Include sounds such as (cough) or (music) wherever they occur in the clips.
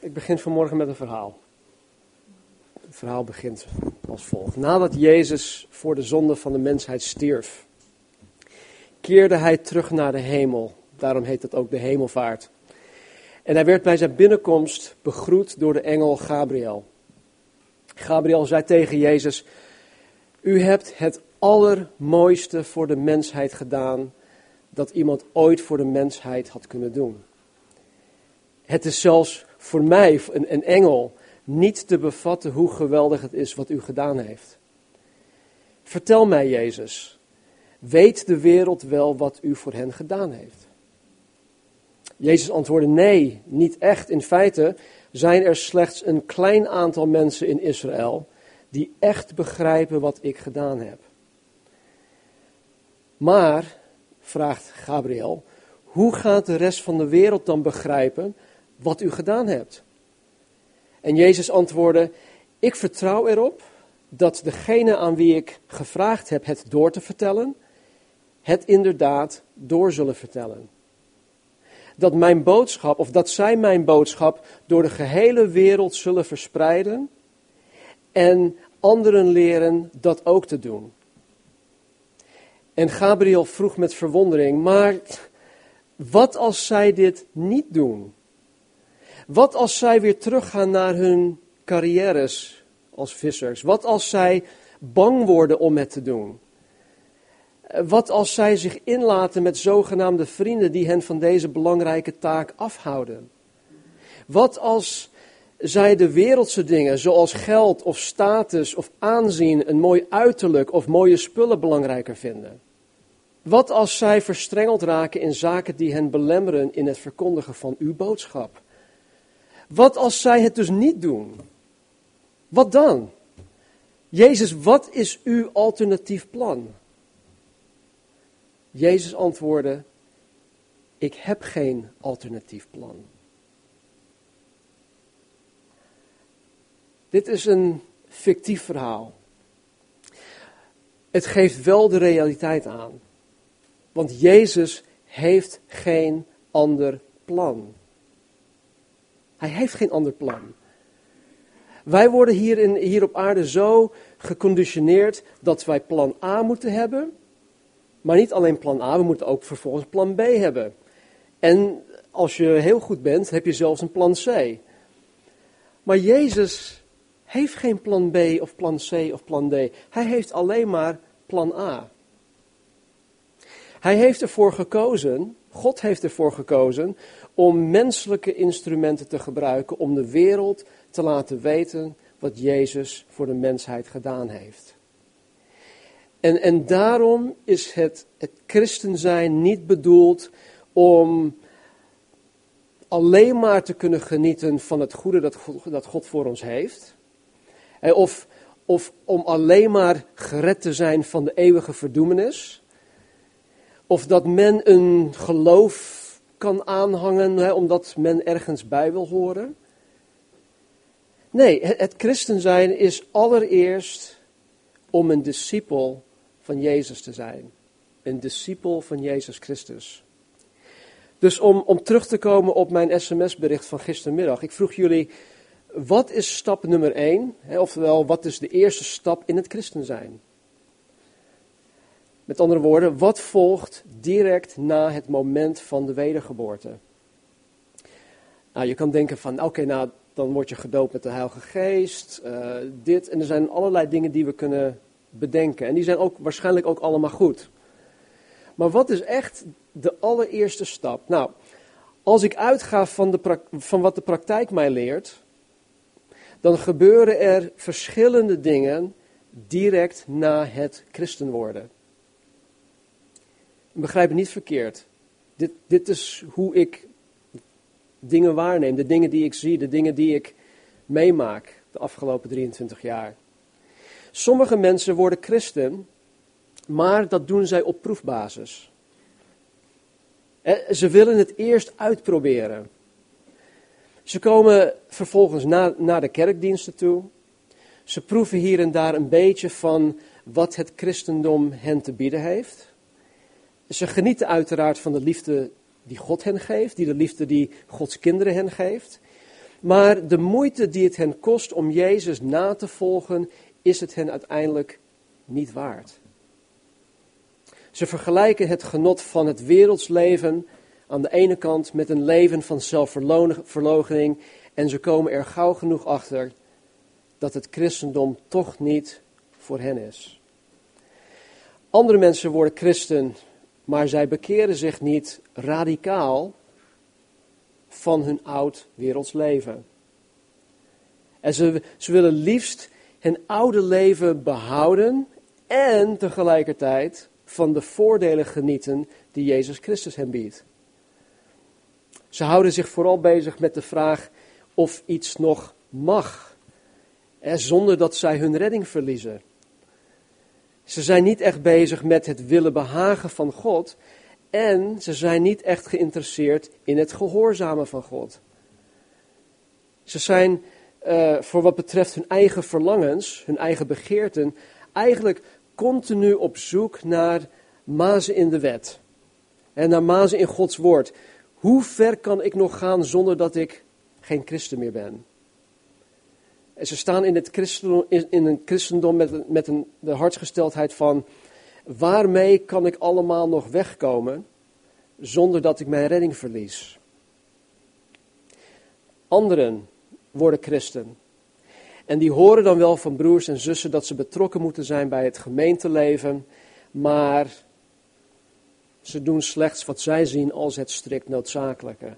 Ik begin vanmorgen met een verhaal. Het verhaal begint als volgt. Nadat Jezus voor de zonde van de mensheid stierf, keerde hij terug naar de hemel. Daarom heet het ook de hemelvaart. En hij werd bij zijn binnenkomst begroet door de engel Gabriel. Gabriel zei tegen Jezus: U hebt het allermooiste voor de mensheid gedaan dat iemand ooit voor de mensheid had kunnen doen. Het is zelfs voor mij, een, engel, niet te bevatten hoe geweldig het is wat u gedaan heeft. Vertel mij, Jezus, weet de wereld wel wat u voor hen gedaan heeft? Jezus antwoordde: Nee, niet echt. In feite zijn er slechts een klein aantal mensen in Israël die echt begrijpen wat ik gedaan heb. Maar, vraagt Gabriel, hoe gaat de rest van de wereld dan begrijpen wat u gedaan hebt? En Jezus antwoordde: Ik vertrouw erop dat degene aan wie ik gevraagd heb het door te vertellen, het inderdaad door zullen vertellen. Dat mijn boodschap, of dat zij mijn boodschap, door de gehele wereld zullen verspreiden en anderen leren dat ook te doen. En Gabriel vroeg met verwondering, maar wat als zij dit niet doen? Wat als zij weer teruggaan naar hun carrières als vissers? Wat als zij bang worden om het te doen? Wat als zij zich inlaten met zogenaamde vrienden die hen van deze belangrijke taak afhouden? Wat als zij de wereldse dingen, zoals geld of status of aanzien, een mooi uiterlijk of mooie spullen belangrijker vinden? Wat als zij verstrengeld raken in zaken die hen belemmeren in het verkondigen van uw boodschap? Wat als zij het dus niet doen? Wat dan? Jezus, wat is uw alternatief plan? Jezus antwoordde: Ik heb geen alternatief plan. Dit is een fictief verhaal. Het geeft wel de realiteit aan. Want Jezus heeft geen ander plan. Hij heeft geen ander plan. Wij worden hier, in, hier op aarde zo geconditioneerd dat wij plan A moeten hebben. Maar niet alleen plan A, we moeten ook vervolgens plan B hebben. En als je heel goed bent, heb je zelfs een plan C. Maar Jezus heeft geen plan B of plan C of plan D. Hij heeft alleen maar plan A. Hij heeft ervoor gekozen, God heeft ervoor gekozen, om menselijke instrumenten te gebruiken om de wereld te laten weten wat Jezus voor de mensheid gedaan heeft. En, en daarom is het, het christen zijn niet bedoeld om alleen maar te kunnen genieten van het goede dat God, dat God voor ons heeft. Of, of om alleen maar gered te zijn van de eeuwige verdoemenis. Of dat men een geloof kan aanhangen hè, omdat men ergens bij wil horen. Nee, het, christen zijn is allereerst om een discipel van Jezus te zijn. Een discipel van Jezus Christus. Dus om, om terug te komen op mijn sms-bericht van gistermiddag. Ik vroeg jullie, wat is stap nummer één? Hè, oftewel, wat is de eerste stap in het christen zijn? Met andere woorden, wat volgt direct na het moment van de wedergeboorte? Nou, je kan denken van, oké, nou, dan word je gedoopt met de Heilige Geest, uh, dit. En er zijn allerlei dingen die we kunnen bedenken. En die zijn ook waarschijnlijk ook allemaal goed. Maar wat is echt de allereerste stap? Nou, als ik uitga van, de van wat de praktijk mij leert, dan gebeuren er verschillende dingen direct na het christen worden. Begrijp het niet verkeerd. Dit, dit is hoe ik dingen waarneem, de dingen die ik zie, de dingen die ik meemaak de afgelopen 23 jaar. Sommige mensen worden christen, maar dat doen zij op proefbasis. Ze willen het eerst uitproberen. Ze komen vervolgens naar, naar de kerkdiensten toe. Ze proeven hier en daar een beetje van wat het christendom hen te bieden heeft. Ze genieten uiteraard van de liefde die God hen geeft, die de liefde die Gods kinderen hen geeft. Maar de moeite die het hen kost om Jezus na te volgen, is het hen uiteindelijk niet waard. Ze vergelijken het genot van het wereldsleven aan de ene kant met een leven van zelfverloochening en ze komen er gauw genoeg achter dat het christendom toch niet voor hen is. Andere mensen worden christen, maar zij bekeren zich niet radicaal van hun oud werelds leven. En ze, ze willen liefst hun oude leven behouden en tegelijkertijd van de voordelen genieten die Jezus Christus hen biedt. Ze houden zich vooral bezig met de vraag of iets nog mag, zonder dat zij hun redding verliezen. Ze zijn niet echt bezig met het willen behagen van God en ze zijn niet echt geïnteresseerd in het gehoorzamen van God. Ze zijn uh, voor wat betreft hun eigen verlangens, hun eigen begeerten, eigenlijk continu op zoek naar mazen in de wet. En naar mazen in Gods woord. Hoe ver kan ik nog gaan zonder dat ik geen christen meer ben? En ze staan in het christendom, in een christendom met, met een, de hartsgesteldheid van waarmee kan ik allemaal nog wegkomen zonder dat ik mijn redding verlies. Anderen worden christen. En die horen dan wel van broers en zussen dat ze betrokken moeten zijn bij het gemeenteleven, maar ze doen slechts wat zij zien als het strikt noodzakelijke.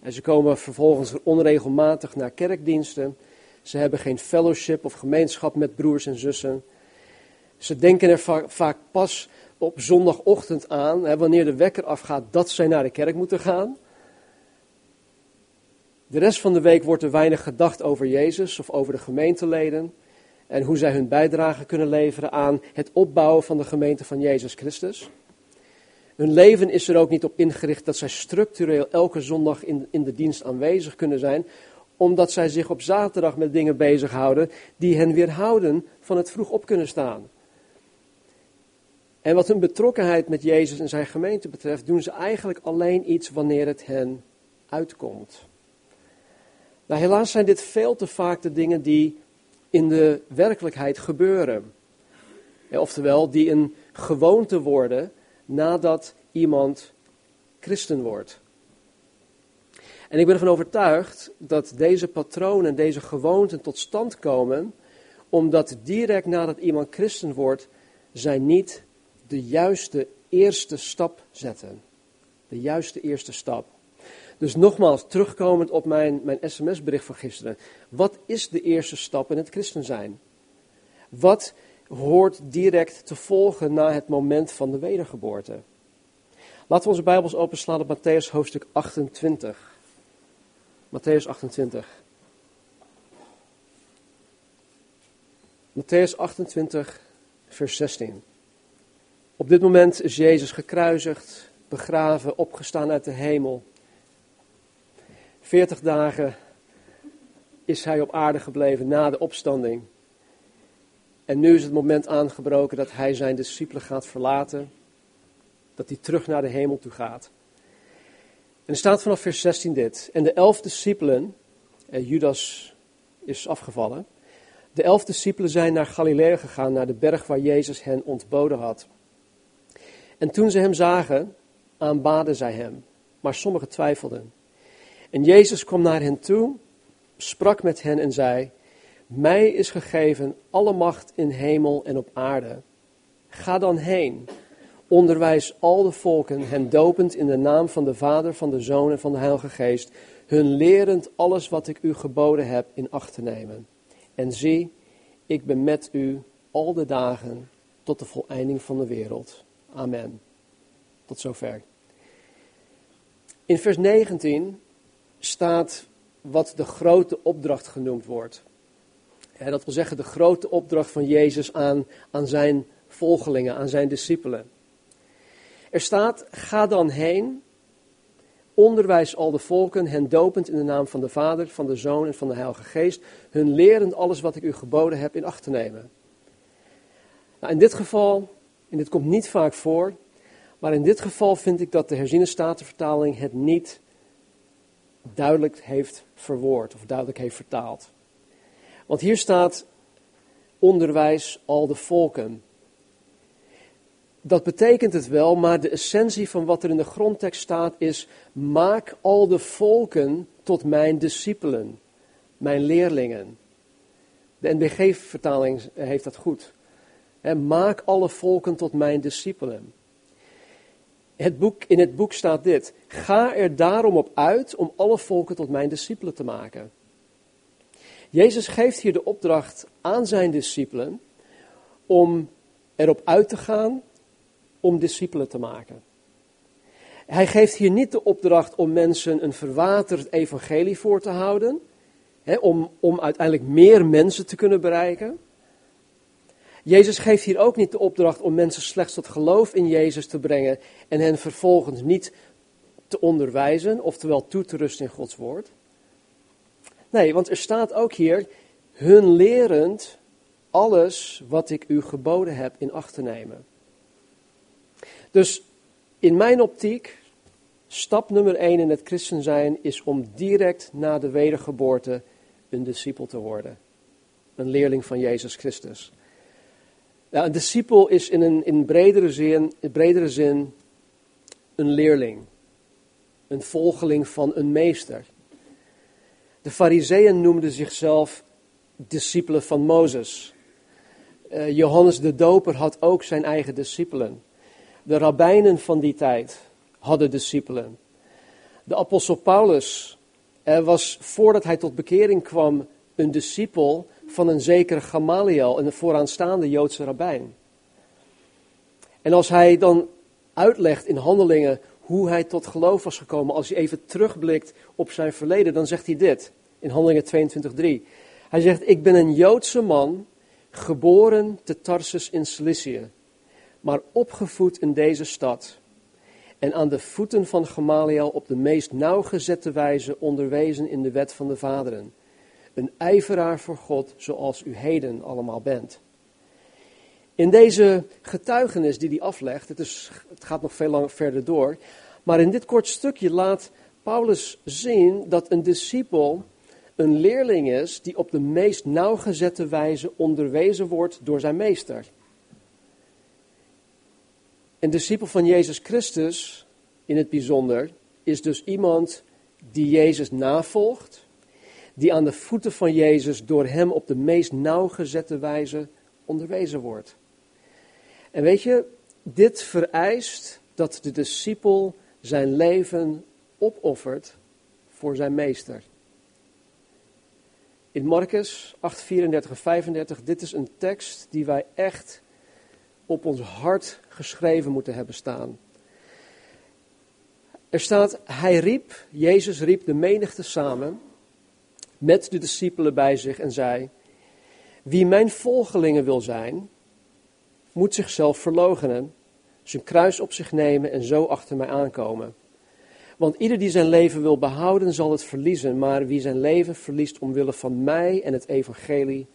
En ze komen vervolgens onregelmatig naar kerkdiensten. Ze hebben geen fellowship of gemeenschap met broers en zussen. Ze denken er vaak pas op zondagochtend aan, hè, wanneer de wekker afgaat, dat zij naar de kerk moeten gaan. De rest van de week wordt er weinig gedacht over Jezus of over de gemeenteleden en hoe zij hun bijdrage kunnen leveren aan het opbouwen van de gemeente van Jezus Christus. Hun leven is er ook niet op ingericht dat zij structureel elke zondag in, in de dienst aanwezig kunnen zijn, omdat zij zich op zaterdag met dingen bezighouden die hen weerhouden van het vroeg op kunnen staan. En wat hun betrokkenheid met Jezus en zijn gemeente betreft, doen ze eigenlijk alleen iets wanneer het hen uitkomt. Nou, helaas zijn dit veel te vaak de dingen die in de werkelijkheid gebeuren. oftewel, die een gewoonte worden nadat iemand christen wordt. En ik ben ervan overtuigd dat deze patronen, deze gewoonten tot stand komen, omdat direct nadat iemand christen wordt, zij niet de juiste eerste stap zetten. De juiste eerste stap. Dus nogmaals, terugkomend op mijn, mijn sms-bericht van gisteren. Wat is de eerste stap in het christen zijn? Wat hoort direct te volgen na het moment van de wedergeboorte? Laten we onze Bijbels openslaan op Matthäus hoofdstuk 28. Matthäus 28. Matthäus 28, vers 16. Op dit moment is Jezus gekruisigd, begraven, opgestaan uit de hemel. Veertig dagen is hij op aarde gebleven na de opstanding. En nu is het moment aangebroken dat hij zijn discipelen gaat verlaten. Dat hij terug naar de hemel toe gaat. En er staat vanaf vers 16 dit. En de elf discipelen, eh, Judas is afgevallen. De elf discipelen zijn naar Galilea gegaan, naar de berg waar Jezus hen ontboden had. En toen ze hem zagen, aanbaden zij hem, maar sommigen twijfelden. En Jezus kwam naar hen toe, sprak met hen en zei: Mij is gegeven alle macht in hemel en op aarde. Ga dan heen, onderwijs al de volken, hen dopend in de naam van de Vader, van de Zoon en van de Heilige Geest, hun lerend alles wat ik u geboden heb in acht te nemen. En zie, ik ben met u al de dagen tot de voleinding van de wereld. Amen. Tot zover. In vers 19 staat wat de grote opdracht genoemd wordt. dat wil zeggen de grote opdracht van Jezus aan, aan zijn volgelingen, aan zijn discipelen. Er staat, ga dan heen, onderwijs al de volken, hen dopend in de naam van de Vader, van de Zoon en van de Heilige Geest, hun lerend alles wat ik u geboden heb in acht te nemen. Nou, in dit geval en dit komt niet vaak voor, maar in dit geval vind ik dat de herziene statenvertaling het niet duidelijk heeft verwoord of duidelijk heeft vertaald. Want hier staat onderwijs al de volken. Dat betekent het wel, maar de essentie van wat er in de grondtekst staat is: maak al de volken tot mijn discipelen, mijn leerlingen. De NBG-vertaling heeft dat goed. maak alle volken tot mijn discipelen. Het boek, in het boek staat dit: Ga er daarom op uit om alle volken tot mijn discipelen te maken. Jezus geeft hier de opdracht aan zijn discipelen om erop uit te gaan om discipelen te maken. Hij geeft hier niet de opdracht om mensen een verwaterd evangelie voor te houden, hè, om, om uiteindelijk meer mensen te kunnen bereiken. Jezus geeft hier ook niet de opdracht om mensen slechts tot geloof in Jezus te brengen en hen vervolgens niet te onderwijzen, oftewel toe te rusten in Gods woord. Nee, want er staat ook hier, hun lerend alles wat ik u geboden heb in acht te nemen. Dus in mijn optiek, stap nummer 1 in het christen zijn is om direct na de wedergeboorte een discipel te worden. Een leerling van Jezus Christus. Ja, een discipel is in een in bredere, zin, in bredere zin een leerling. Een volgeling van een meester. De fariseeën noemden zichzelf discipelen van Mozes. Uh, Johannes de Doper had ook zijn eigen discipelen. De rabbijnen van die tijd hadden discipelen. De apostel Paulus was voordat hij tot bekering kwam een discipel van een zekere Gamaliel, een vooraanstaande Joodse rabbijn. En als hij dan uitlegt in handelingen hoe hij tot geloof was gekomen, als hij even terugblikt op zijn verleden, dan zegt hij dit in handelingen 22.3. Hij zegt, ik ben een Joodse man, geboren te Tarsus in Cilicië, maar opgevoed in deze stad en aan de voeten van Gamaliel op de meest nauwgezette wijze onderwezen in de wet van de vaderen een ijveraar voor God zoals u heden allemaal bent. In deze getuigenis die hij aflegt, het, is, het gaat nog veel langer verder door, maar in dit kort stukje laat Paulus zien dat een discipel een leerling is die op de meest nauwgezette wijze onderwezen wordt door zijn meester. Een discipel van Jezus Christus, in het bijzonder, is dus iemand die Jezus navolgt, die aan de voeten van Jezus door hem op de meest nauwgezette wijze onderwezen wordt. En weet je, dit vereist dat de discipel zijn leven opoffert voor zijn meester. In Marcus 8, 34 en 35, dit is een tekst die wij echt op ons hart geschreven moeten hebben staan. Er staat, hij riep, Jezus riep de menigte samen met de discipelen bij zich en zei: Wie mijn volgelingen wil zijn, moet zichzelf verloochenen, zijn kruis op zich nemen en zo achter mij aankomen. Want ieder die zijn leven wil behouden, zal het verliezen, maar wie zijn leven verliest omwille van mij en het evangelie,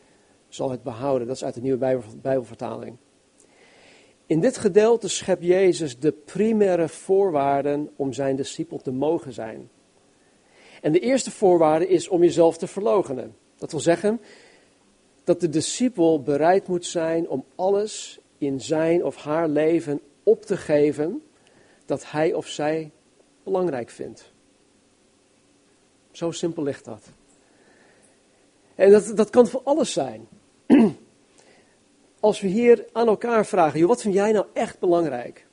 zal het behouden. Dat is uit de nieuwe Bijbelvertaling. In dit gedeelte schept Jezus de primaire voorwaarden om zijn discipel te mogen zijn. En de eerste voorwaarde is om jezelf te verloochenen. Dat wil zeggen dat de discipel bereid moet zijn om alles in zijn of haar leven op te geven dat hij of zij belangrijk vindt. Zo simpel ligt dat. En dat, dat kan voor alles zijn. (clears throat) Als we hier aan elkaar vragen, joh, wat vind jij nou echt belangrijk?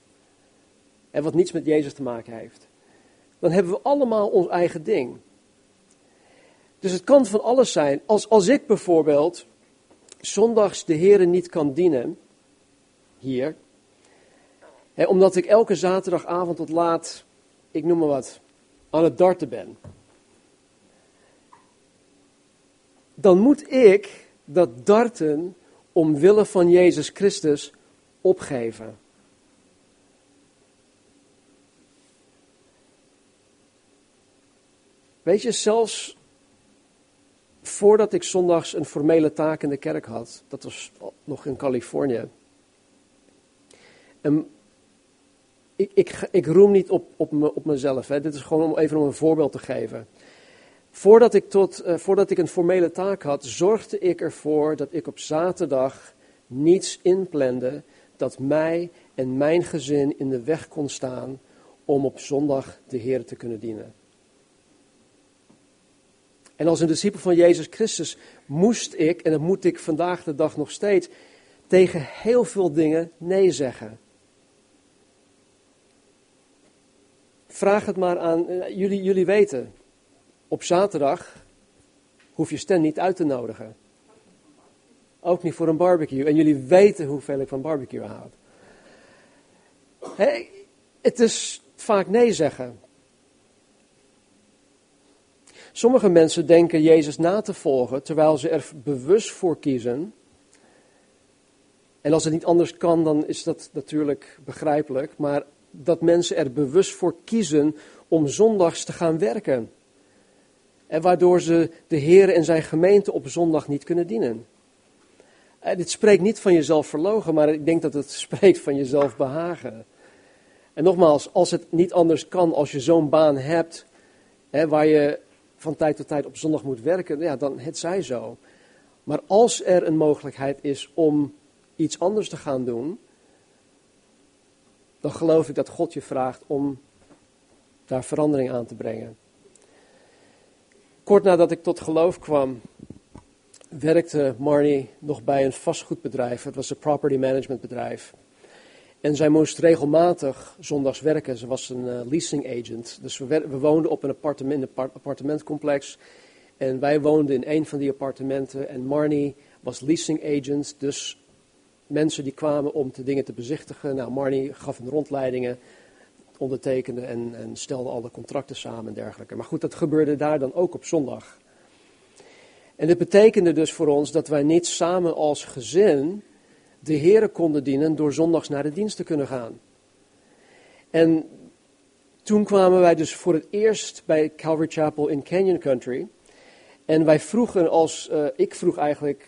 En wat niets met Jezus te maken heeft dan hebben we allemaal ons eigen ding. Dus het kan van alles zijn. Als, als ik bijvoorbeeld zondags de Heren niet kan dienen, hier, hè, omdat ik elke zaterdagavond tot laat, ik noem maar wat, aan het darten ben. Dan moet ik dat darten omwille van Jezus Christus opgeven. Weet je, zelfs voordat ik zondags een formele taak in de kerk had, dat was nog in Californië. En ik, ik, ik roem niet op, op, me, op mezelf, hè. dit is gewoon om even om een voorbeeld te geven. Voordat ik, tot, uh, voordat ik een formele taak had, zorgde ik ervoor dat ik op zaterdag niets inplande dat mij en mijn gezin in de weg kon staan om op zondag de Heer te kunnen dienen. En als een discipel van Jezus Christus moest ik, en dat moet ik vandaag de dag nog steeds, tegen heel veel dingen nee zeggen. Vraag het maar aan, eh, jullie, jullie weten, op zaterdag hoef je Stan niet uit te nodigen. Ook niet voor een barbecue. En jullie weten hoeveel ik van barbecue houd. Hey, het is vaak nee zeggen. Sommige mensen denken Jezus na te volgen terwijl ze er bewust voor kiezen. En als het niet anders kan, dan is dat natuurlijk begrijpelijk. Maar dat mensen er bewust voor kiezen om zondags te gaan werken. En waardoor ze de Heer en zijn gemeente op zondag niet kunnen dienen. Eh, dit spreekt niet van jezelf verlogen, maar ik denk dat het (laughs) spreekt van jezelf behagen. En nogmaals, als het niet anders kan, als je zo'n baan hebt, hè, waar je van tijd tot tijd op zondag moet werken, ja, dan het zij zo. Maar als er een mogelijkheid is om iets anders te gaan doen, dan geloof ik dat God je vraagt om daar verandering aan te brengen. Kort nadat ik tot geloof kwam, werkte Marnie nog bij een vastgoedbedrijf. Het was een property management bedrijf. En zij moest regelmatig zondags werken. Ze was een uh, leasing agent. Dus we, woonden op een appartement, appartementcomplex. En wij woonden in een van die appartementen. En Marnie was leasing agent. Dus mensen die kwamen om de dingen te bezichtigen. Nou, Marnie gaf een rondleidingen, ondertekende en, en alle contracten samen en dergelijke. Maar goed, dat gebeurde daar dan ook op zondag. En dit betekende dus voor ons dat wij niet samen als gezin de Heren konden dienen door zondags naar de dienst te kunnen gaan. En toen kwamen wij dus voor het eerst bij Calvary Chapel in Canyon Country. En wij vroegen als, uh, ik vroeg eigenlijk,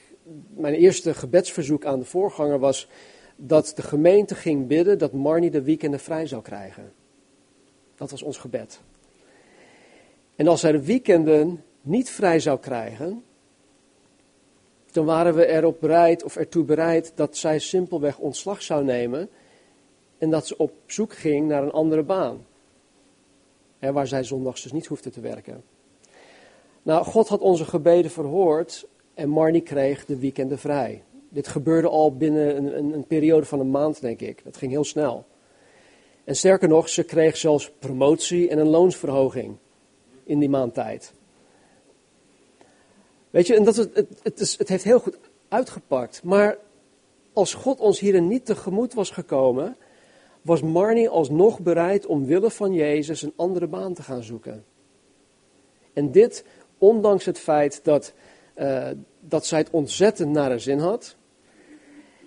mijn eerste gebedsverzoek aan de voorganger was dat de gemeente ging bidden dat Marnie de weekenden vrij zou krijgen. Dat was ons gebed. En als zij de weekenden niet vrij zou krijgen, dan waren we erop bereid of ertoe bereid dat zij simpelweg ontslag zou nemen en dat ze op zoek ging naar een andere baan. Waar zij zondags dus niet hoefde te werken. Nou, God had onze gebeden verhoord en Marnie kreeg de weekenden vrij. Dit gebeurde al binnen een, een, een periode van een maand, denk ik. Dat ging heel snel. En sterker nog, ze kreeg zelfs promotie en een loonsverhoging in die maand tijd. Weet je, en dat, het, het, is, het heeft heel goed uitgepakt. Maar als God ons hierin niet tegemoet was gekomen, was Marnie alsnog bereid omwille van Jezus een andere baan te gaan zoeken. En dit ondanks het feit dat, uh, dat zij het ontzettend naar haar zin had.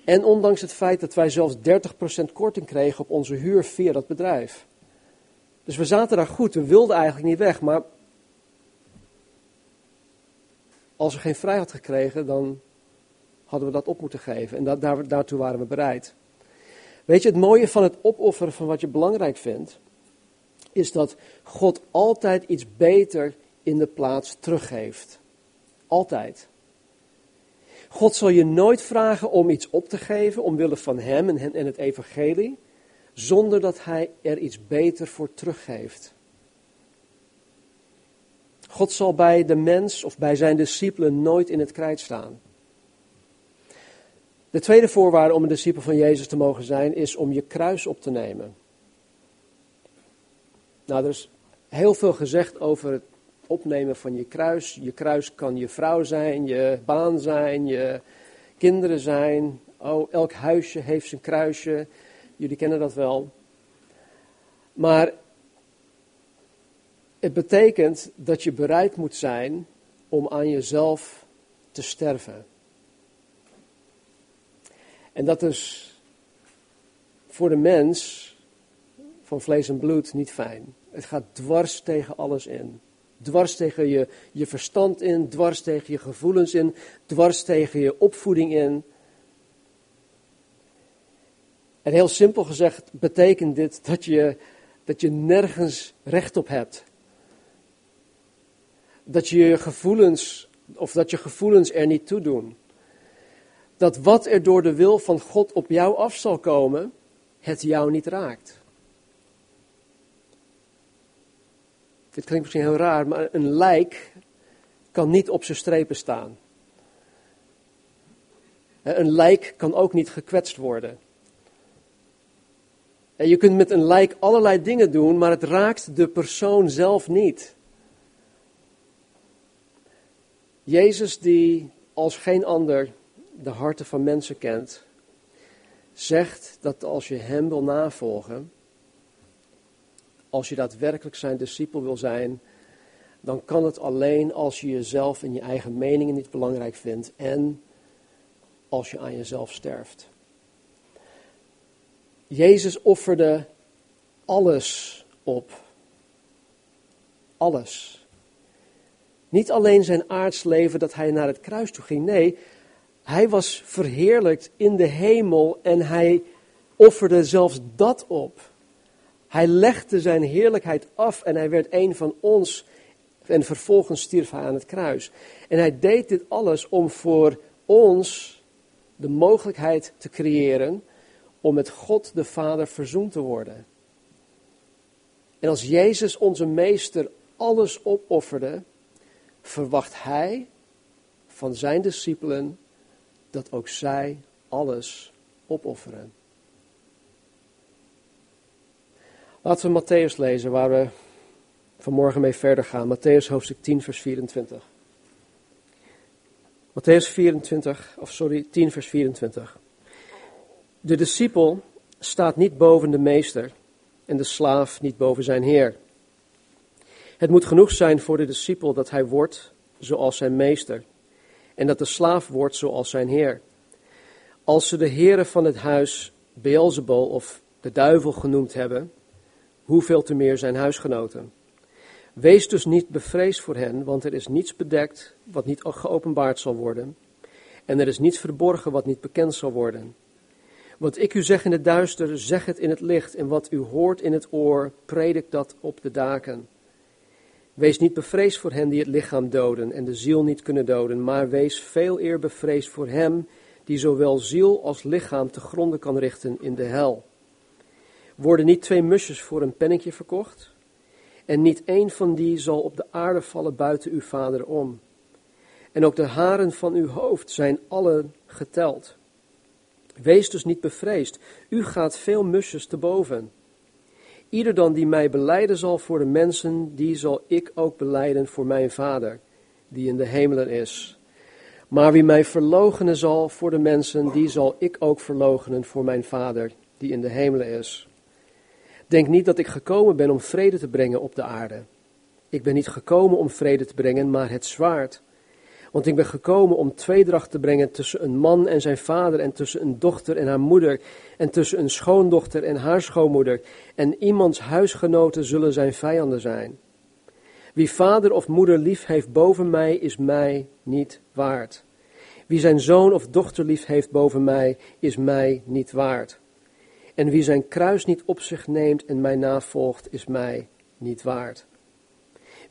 En ondanks het feit dat wij zelfs 30% korting kregen op onze huur via dat bedrijf. Dus we zaten daar goed, we wilden eigenlijk niet weg, maar als we geen vrijheid gekregen, dan hadden we dat op moeten geven. En daar, daartoe waren we bereid. Weet je, het mooie van het opofferen van wat je belangrijk vindt, is dat God altijd iets beter in de plaats teruggeeft. Altijd. God zal je nooit vragen om iets op te geven omwille van Hem en, het Evangelie, zonder dat Hij er iets beter voor teruggeeft. God zal bij de mens of bij zijn discipelen nooit in het krijt staan. De tweede voorwaarde om een discipel van Jezus te mogen zijn, is om je kruis op te nemen. Nou, er is heel veel gezegd over het opnemen van je kruis. Je kruis kan je vrouw zijn, je baan zijn, je kinderen zijn. Oh, elk huisje heeft zijn kruisje. Jullie kennen dat wel. Maar het betekent dat je bereid moet zijn om aan jezelf te sterven. En dat is voor de mens van vlees en bloed niet fijn. Het gaat dwars tegen alles in. Dwars tegen je, je verstand in, dwars tegen je gevoelens in, dwars tegen je opvoeding in. En heel simpel gezegd betekent dit dat je, dat je nergens recht op hebt. dat je gevoelens, of dat je gevoelens er niet toe doen. Dat wat er door de wil van God op jou af zal komen, het jou niet raakt. Dit klinkt misschien heel raar, maar een lijk kan niet op zijn strepen staan. Een lijk kan ook niet gekwetst worden. En je kunt met een lijk allerlei dingen doen, maar het raakt de persoon zelf niet. Jezus die als geen ander de harten van mensen kent, zegt dat als je Hem wil navolgen, als je daadwerkelijk zijn discipel wil zijn, dan kan het alleen als je jezelf en je eigen meningen niet belangrijk vindt en als je aan jezelf sterft. Jezus offerde alles op. Alles. Niet alleen zijn aards leven dat hij naar het kruis toe ging. Nee, hij was verheerlijkt in de hemel en hij offerde zelfs dat op. Hij legde zijn heerlijkheid af en hij werd een van ons. En vervolgens stierf hij aan het kruis. En hij deed dit alles om voor ons de mogelijkheid te creëren om met God de Vader verzoend te worden. En als Jezus onze meester alles opofferde, verwacht hij van zijn discipelen dat ook zij alles opofferen. Laten we Matthäus lezen, waar we vanmorgen mee verder gaan. Matthäus hoofdstuk 10, vers 24. Matthäus 24, of sorry, 10, vers 24. De discipel staat niet boven de meester en de slaaf niet boven zijn heer. Het moet genoeg zijn voor de discipel dat hij wordt zoals zijn meester en dat de slaaf wordt zoals zijn heer. Als ze de heren van het huis Beelzebul of de duivel genoemd hebben, hoeveel te meer zijn huisgenoten. Wees dus niet bevreesd voor hen, want er is niets bedekt wat niet geopenbaard zal worden, en er is niets verborgen wat niet bekend zal worden. Wat ik u zeg in het duister, zeg het in het licht, en wat u hoort in het oor, predik dat op de daken. Wees niet bevreesd voor hen die het lichaam doden en de ziel niet kunnen doden, maar wees veel eer bevreesd voor hem die zowel ziel als lichaam te gronde kan richten in de hel. Worden niet twee musjes voor een pennetje verkocht? En niet één van die zal op de aarde vallen buiten uw vader om. En ook de haren van uw hoofd zijn alle geteld. Wees dus niet bevreesd, u gaat veel musjes te boven. Ieder dan die mij beleiden zal voor de mensen, die zal ik ook beleiden voor mijn Vader, die in de hemelen is. Maar wie mij verloochenen zal voor de mensen, die zal ik ook verloochenen voor mijn Vader, die in de hemelen is. Denk niet dat ik gekomen ben om vrede te brengen op de aarde. Ik ben niet gekomen om vrede te brengen, maar het zwaard. Want ik ben gekomen om tweedracht te brengen tussen een man en zijn vader, en tussen een dochter en haar moeder, en tussen een schoondochter en haar schoonmoeder. En iemands huisgenoten zullen zijn vijanden zijn. Wie vader of moeder lief heeft boven mij, is mij niet waard. Wie zijn zoon of dochter lief heeft boven mij, is mij niet waard. En wie zijn kruis niet op zich neemt en mij navolgt, is mij niet waard.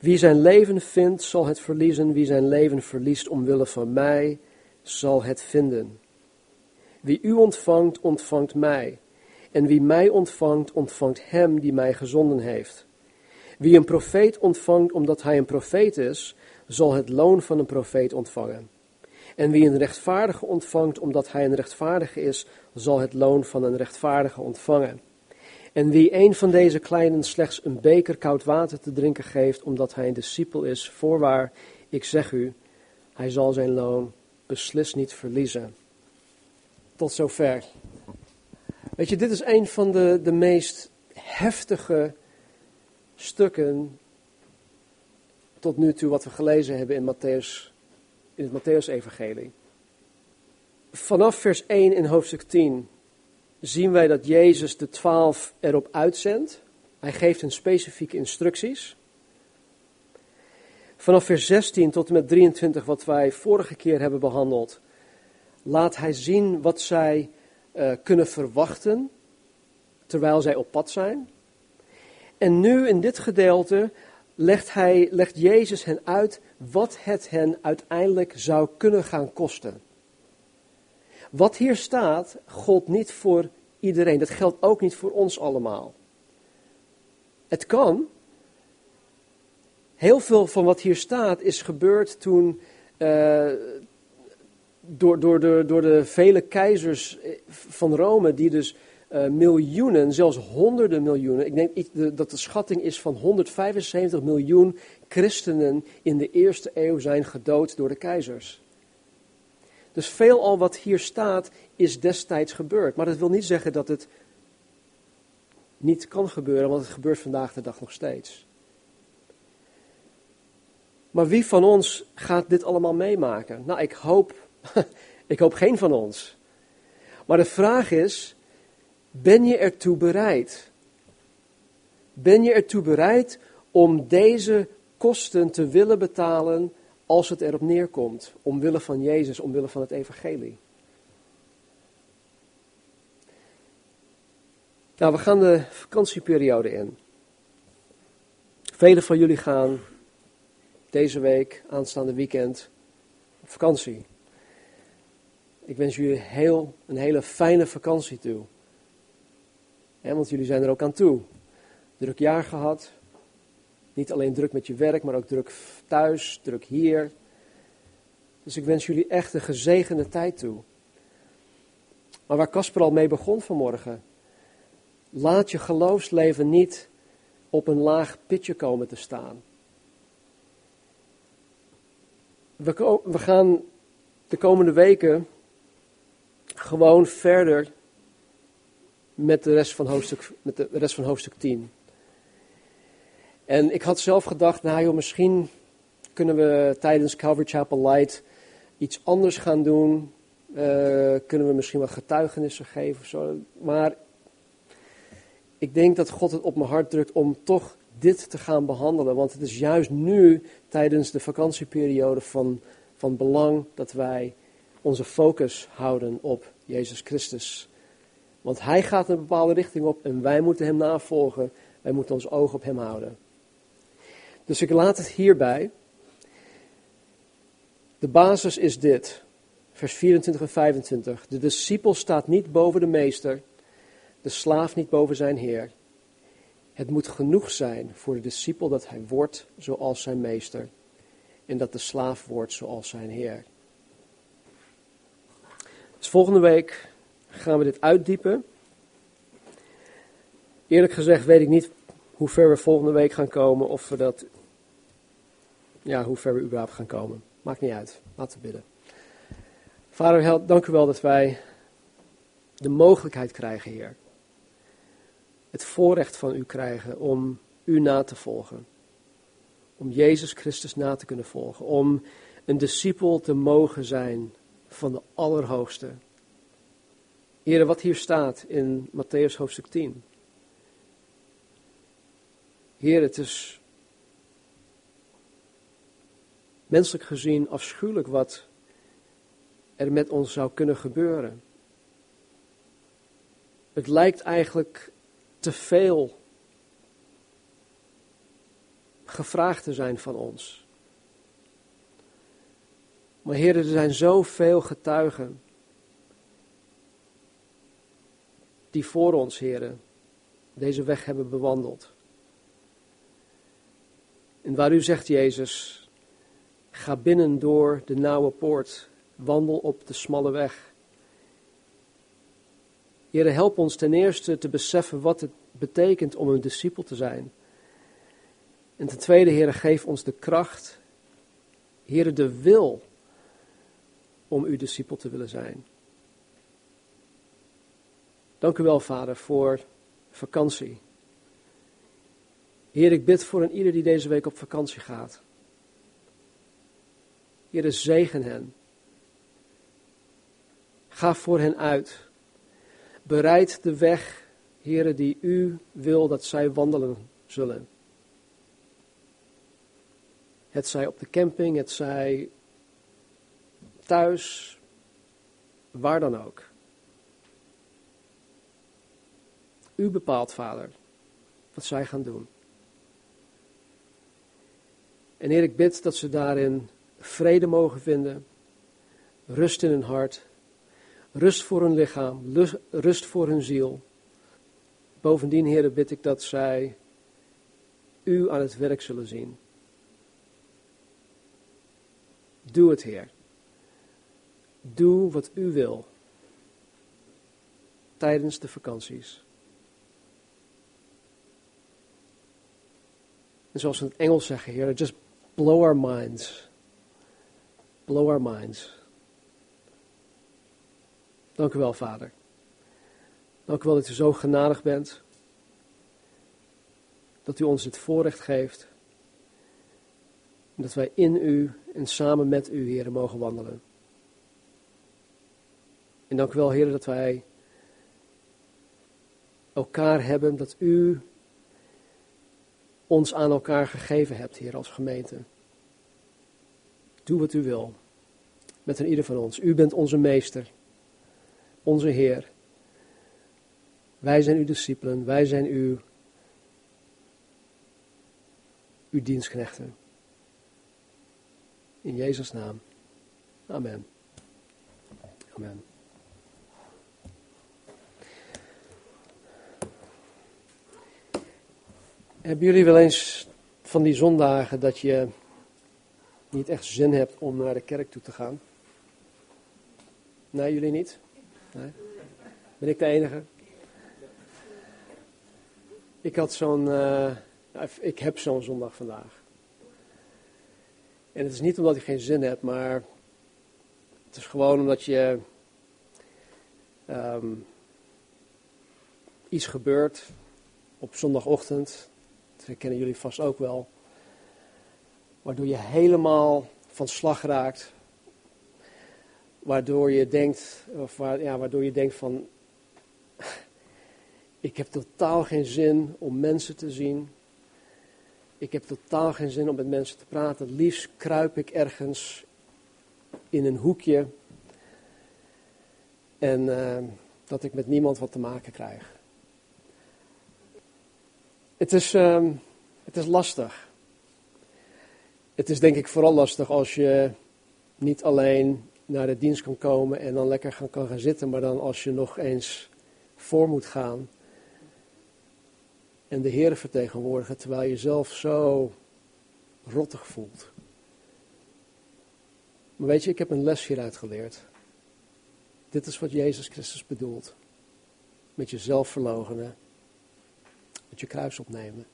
Wie zijn leven vindt, zal het verliezen. Wie zijn leven verliest omwille van mij, zal het vinden. Wie u ontvangt, ontvangt mij. En wie mij ontvangt, ontvangt hem die mij gezonden heeft. Wie een profeet ontvangt omdat hij een profeet is, zal het loon van een profeet ontvangen. En wie een rechtvaardige ontvangt omdat hij een rechtvaardige is, zal het loon van een rechtvaardige ontvangen. En wie een van deze kleinen slechts een beker koud water te drinken geeft, omdat hij een discipel is, voorwaar, ik zeg u, hij zal zijn loon beslist niet verliezen. Tot zover. Weet je, dit is een van de, de meest heftige stukken tot nu toe wat we gelezen hebben in, Matthäus, in het Matthäus-evangelie. Vanaf vers 1 in hoofdstuk 10 zien wij dat Jezus de twaalf erop uitzendt. Hij geeft hen specifieke instructies. Vanaf vers 16 tot en met 23, wat wij vorige keer hebben behandeld, laat hij zien wat zij uh, kunnen verwachten terwijl zij op pad zijn. En nu in dit gedeelte legt, hij, legt Jezus hen uit wat het hen uiteindelijk zou kunnen gaan kosten. Wat hier staat, gold niet voor iedereen. Dat geldt ook niet voor ons allemaal. Het kan. Heel veel van wat hier staat is gebeurd toen. Uh, door, door, door de vele keizers van Rome, die dus uh, miljoenen, zelfs honderden miljoenen. Ik denk dat de schatting is van 175 miljoen christenen in de eerste eeuw zijn gedood door de keizers. Dus veel al wat hier staat is destijds gebeurd. Maar dat wil niet zeggen dat het niet kan gebeuren, want het gebeurt vandaag de dag nog steeds. Maar wie van ons gaat dit allemaal meemaken? Nou, ik hoop, (laughs) ik hoop geen van ons. Maar de vraag is, ben je ertoe bereid? Ben je ertoe bereid om deze kosten te willen betalen als het erop neerkomt, omwille van Jezus, omwille van het evangelie? Nou, we gaan de vakantieperiode in. Velen van jullie gaan deze week, aanstaande weekend, op vakantie. Ik wens jullie heel, een hele fijne vakantie toe want jullie zijn er ook aan toe. Druk jaar gehad. Niet alleen druk met je werk, maar ook druk thuis, druk hier. Dus ik wens jullie echt een gezegende tijd toe. Maar waar Casper al mee begon vanmorgen. Laat je geloofsleven niet op een laag pitje komen te staan. We, we gaan de komende weken gewoon verder met de rest van hoofdstuk, met de rest van hoofdstuk 10. En ik had zelf gedacht, nou joh, misschien kunnen we tijdens Calvary Chapel Light iets anders gaan doen. Uh, kunnen we misschien wat getuigenissen geven of zo. Maar ik denk dat God het op mijn hart drukt om toch dit te gaan behandelen. Want het is juist nu, tijdens de vakantieperiode, van, van belang dat wij onze focus houden op Jezus Christus. Want hij gaat een bepaalde richting op en wij moeten hem navolgen. Wij moeten ons oog op hem houden. Dus ik laat het hierbij. De basis is dit. Vers 24 en 25. De discipel staat niet boven de meester, de slaaf niet boven zijn heer. Het moet genoeg zijn voor de discipel dat hij wordt zoals zijn meester en dat de slaaf wordt zoals zijn heer. Dus volgende week gaan we dit uitdiepen. Eerlijk gezegd weet ik niet hoe ver we volgende week gaan komen, of we dat, ja, hoe ver we überhaupt gaan komen. Maakt niet uit. Laten we bidden. Vader, dank u wel dat wij de mogelijkheid krijgen, Heer. Het voorrecht van u krijgen om u na te volgen. Om Jezus Christus na te kunnen volgen. Om een discipel te mogen zijn van de Allerhoogste. Heren, wat hier staat in Matthäus hoofdstuk 10. Heer, het is menselijk gezien afschuwelijk wat er met ons zou kunnen gebeuren. Het lijkt eigenlijk te veel gevraagd te zijn van ons. Maar Heer, er zijn zoveel getuigen die voor ons, heren, deze weg hebben bewandeld. En waar u zegt, Jezus, ga binnen door de nauwe poort, wandel op de smalle weg. Heren, help ons ten eerste te beseffen wat het betekent om een discipel te zijn. En ten tweede, Heer, geef ons de kracht, Heer, de wil om uw discipel te willen zijn. Dank u wel, Vader, voor vakantie. Heer, ik bid voor een ieder die deze week op vakantie gaat. Heer, zegen hen. Ga voor hen uit. Bereid de weg, Heer, die u wil dat zij wandelen zullen. Het zij op de camping, het zij thuis, waar dan ook. U bepaalt, Vader, wat zij gaan doen. En Heer, ik bid dat ze daarin vrede mogen vinden, rust in hun hart, rust voor hun lichaam, rust voor hun ziel. Bovendien, Heer, bid ik dat zij u aan het werk zullen zien. Doe het, Heer. Doe wat u wil tijdens de vakanties. En zoals we het Engels zeggen, Heer, just blow our minds. Blow our minds. Dank u wel, Vader. Dank u wel dat u zo genadig bent. Dat u ons het voorrecht geeft. Dat wij in u en samen met u, Heer, mogen wandelen. En dank u wel, Heer, dat wij elkaar hebben, dat u ons aan elkaar gegeven hebt, Heer, als gemeente. Doe wat u wil, met een ieder van ons. U bent onze meester, onze Heer. Wij zijn uw discipelen, wij zijn uw, uw dienstknechten. In Jezus' naam. Amen. Amen. Hebben jullie wel eens van die zondagen dat je niet echt zin hebt om naar de kerk toe te gaan? Nee, jullie niet? Nee? Ben ik de enige? Ik had zo'n, uh, ik heb zo'n zondag vandaag. En het is niet omdat ik geen zin heb, maar het is gewoon omdat je um, iets gebeurt op zondagochtend kennen jullie vast ook wel. Waardoor je helemaal van slag raakt. Waardoor je denkt, of waar, ja, waardoor je denkt van, (laughs) ik heb totaal geen zin om mensen te zien. Ik heb totaal geen zin om met mensen te praten. Liefst kruip ik ergens in een hoekje. En uh, dat ik met niemand wat te maken krijg. Het is, uh, het is lastig. Het is denk ik vooral lastig als je niet alleen naar de dienst kan komen en dan lekker kan gaan zitten, maar dan als je nog eens voor moet gaan en de Heer vertegenwoordigen terwijl je jezelf zo rottig voelt. Maar weet je, ik heb een les hieruit geleerd. Dit is wat Jezus Christus bedoelt. Met jezelf verlogenen je kruis opnemen.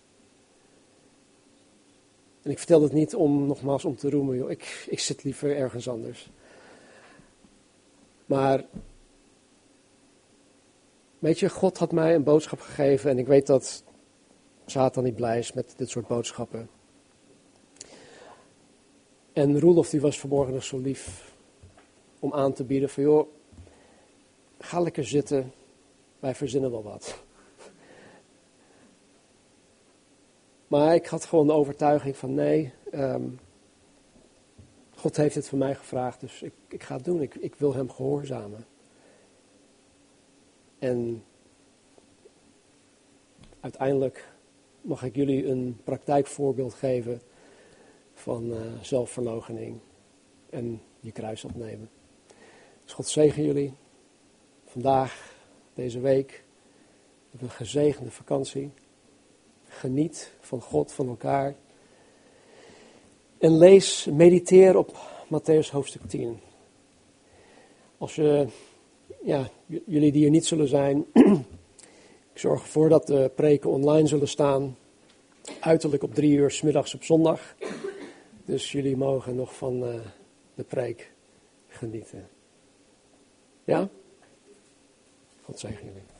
En ik vertel het niet om, nogmaals, om te roemen, joh. Ik, ik zit liever ergens anders. Maar, weet je, God had mij een boodschap gegeven en ik weet dat Satan niet blij is met dit soort boodschappen. En Roelof die was vanmorgen nog zo lief om aan te bieden van, joh, ga lekker zitten, wij verzinnen wel wat. Maar ik had gewoon de overtuiging van nee, ehm, God heeft het van mij gevraagd, dus ik, ik ga het doen. Ik, ik wil hem gehoorzamen. En uiteindelijk mag ik jullie een praktijkvoorbeeld geven van uh, zelfverloochening en je kruis opnemen. Dus God zegen jullie. Vandaag, deze week, een gezegende vakantie. Geniet van God, van elkaar. En lees, mediteer op Matthäus hoofdstuk 10. Als je, ja, jullie die er niet zullen zijn, (clears throat) ik zorg ervoor dat de preken online zullen staan. Uiterlijk op drie uur s middags op zondag. Dus jullie mogen nog van uh, de preek genieten. Ja? God zegen jullie.